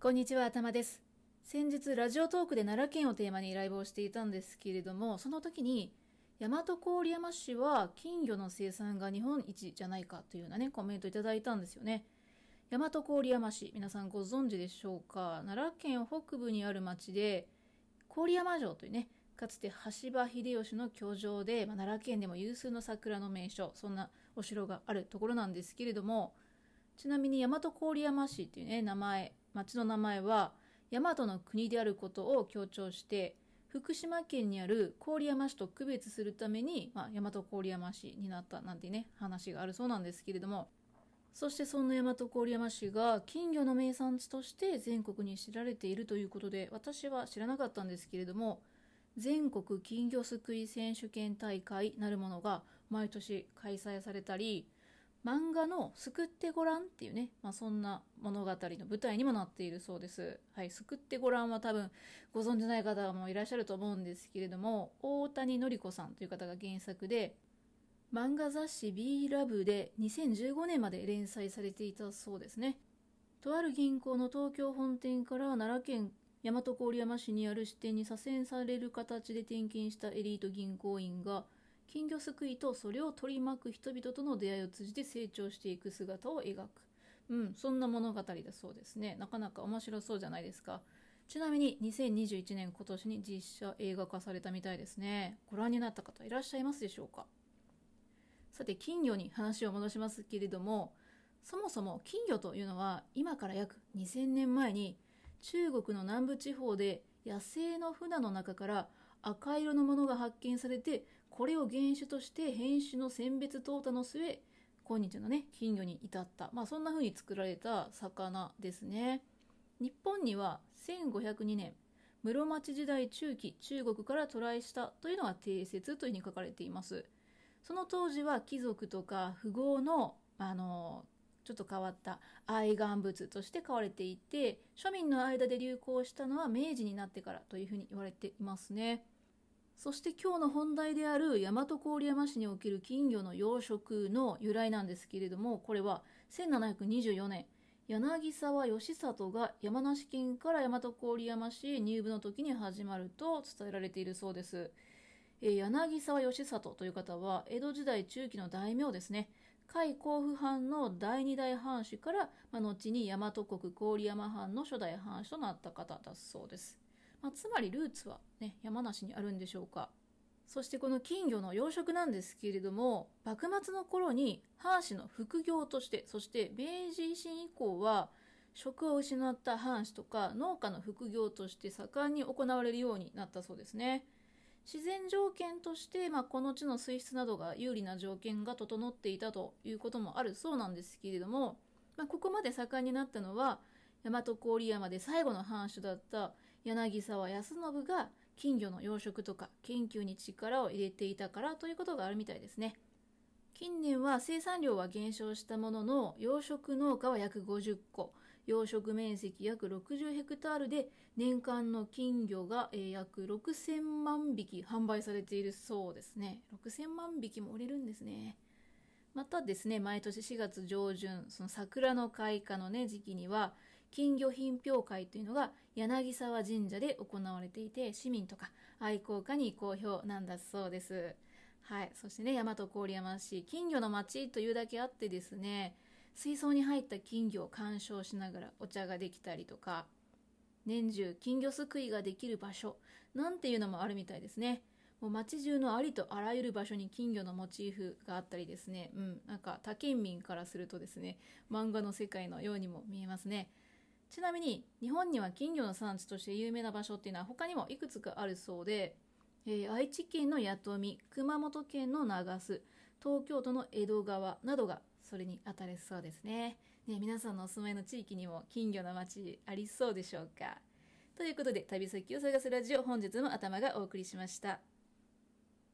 こんにちは、頭です。先日、ラジオトークで奈良県をテーマにライブをしていたんですけれども、その時に、大和郡山市は金魚の生産が日本一じゃないかというようなね、コメントいただいたんですよね。大和郡山市、皆さんご存知でしょうか？奈良県北部にある町で、郡山城というね、かつて橋場秀吉の居城で、まあ、奈良県でも有数の桜の名所、そんなお城があるところなんですけれども、ちなみに大和郡山市っていうね、名前、町の名前は、大和の国であることを強調して、福島県にある郡山市と区別するために、まあ、大和郡山市になったなんてね、話があるそうなんですけれども、そしてそんな大和郡山市が金魚の名産地として全国に知られているということで、私は知らなかったんですけれども、全国金魚すくい選手権大会なるものが毎年開催されたり、漫画の「すくってごらん」っていうね、まあ、そんな物語の舞台にもなっているそうです。はい、すくってごらんは多分ご存じない方もいらっしゃると思うんですけれども、大谷典子さんという方が原作で、漫画雑誌 B ラブで2015年まで連載されていたそうですね。とある銀行の東京本店から奈良県大和郡山市にある支店に左遷される形で転勤したエリート銀行員が金魚すくいとそれを取り巻く人々との出会いを通じて成長していく姿を描く。うん、そんな物語だそうですね。なかなか面白そうじゃないですか。ちなみに2021年今年に実写映画化されたみたいですね。ご覧になった方いらっしゃいますでしょうか？さて、金魚に話を戻しますけれども、そもそも金魚というのは今から約2000年前に中国の南部地方で野生の船の中から赤色のものが発見されてこれを原種として変種の選別淘汰の末今日のね金魚に至った。まあそんな風に作られた魚ですね。日本には1502年室町時代中期中国から渡来したというのが定説というふうに書かれています。その当時は貴族とか富豪のあのちょっと変わった愛玩物として買われていて庶民の間で流行したのは明治になってからというふうに言われていますね。そして今日の本題である大和郡山市における金魚の養殖の由来なんですけれどもこれは1724年柳沢義里が山梨県から大和郡山市へ入部の時に始まると伝えられているそうです、えー柳沢義里という方は江戸時代中期の大名ですね。甲斐甲府藩の第二代藩主から、まあ、後に大和国郡山藩の初代藩主となった方だそうです、まあ、つまりルーツは、ね、山梨にあるんでしょうか。そしてこの金魚の養殖なんですけれども幕末の頃に藩士の副業としてそして明治維新以降は職を失った藩士とか農家の副業として盛んに行われるようになったそうですね。自然条件として、まあ、この地の水質などが有利な条件が整っていたということもあるそうなんですけれども、まあ、ここまで盛んになったのは大和郡山で最後の藩主だった柳沢康信が金魚の養殖とか研究に力を入れていたからということがあるみたいですね。近年は生産量は減少したものの養殖農家は約50個。養殖面積約60ヘクタールで年間の金魚が、約6000万匹販売されているそうですね。6000万匹も売れるんですね。またですね毎年4月上旬その桜の開花のね時期には金魚品評会というのが柳沢神社で行われていて市民とか愛好家に好評なんだそうです。はい。そしてね大和郡山市金魚の町というだけあってですね水槽に入った金魚を鑑賞しながらお茶ができたりとか年中金魚すくいができる場所なんていうのもあるみたいですね。もう街中のありとあらゆる場所に金魚のモチーフがあったりですね。うん。なんか他県民からするとですね漫画の世界のようにも見えますね。ちなみに日本には金魚の産地として有名な場所っていうのは他にもいくつかあるそうで、えー愛知県の弥富熊本県の長洲東京都の江戸川などがそれに当たりそうですね。ね皆さんのお住まいの地域にも金魚の町ありそうでしょうか？ということで旅先を探すラジオ本日も頭がお送りしました。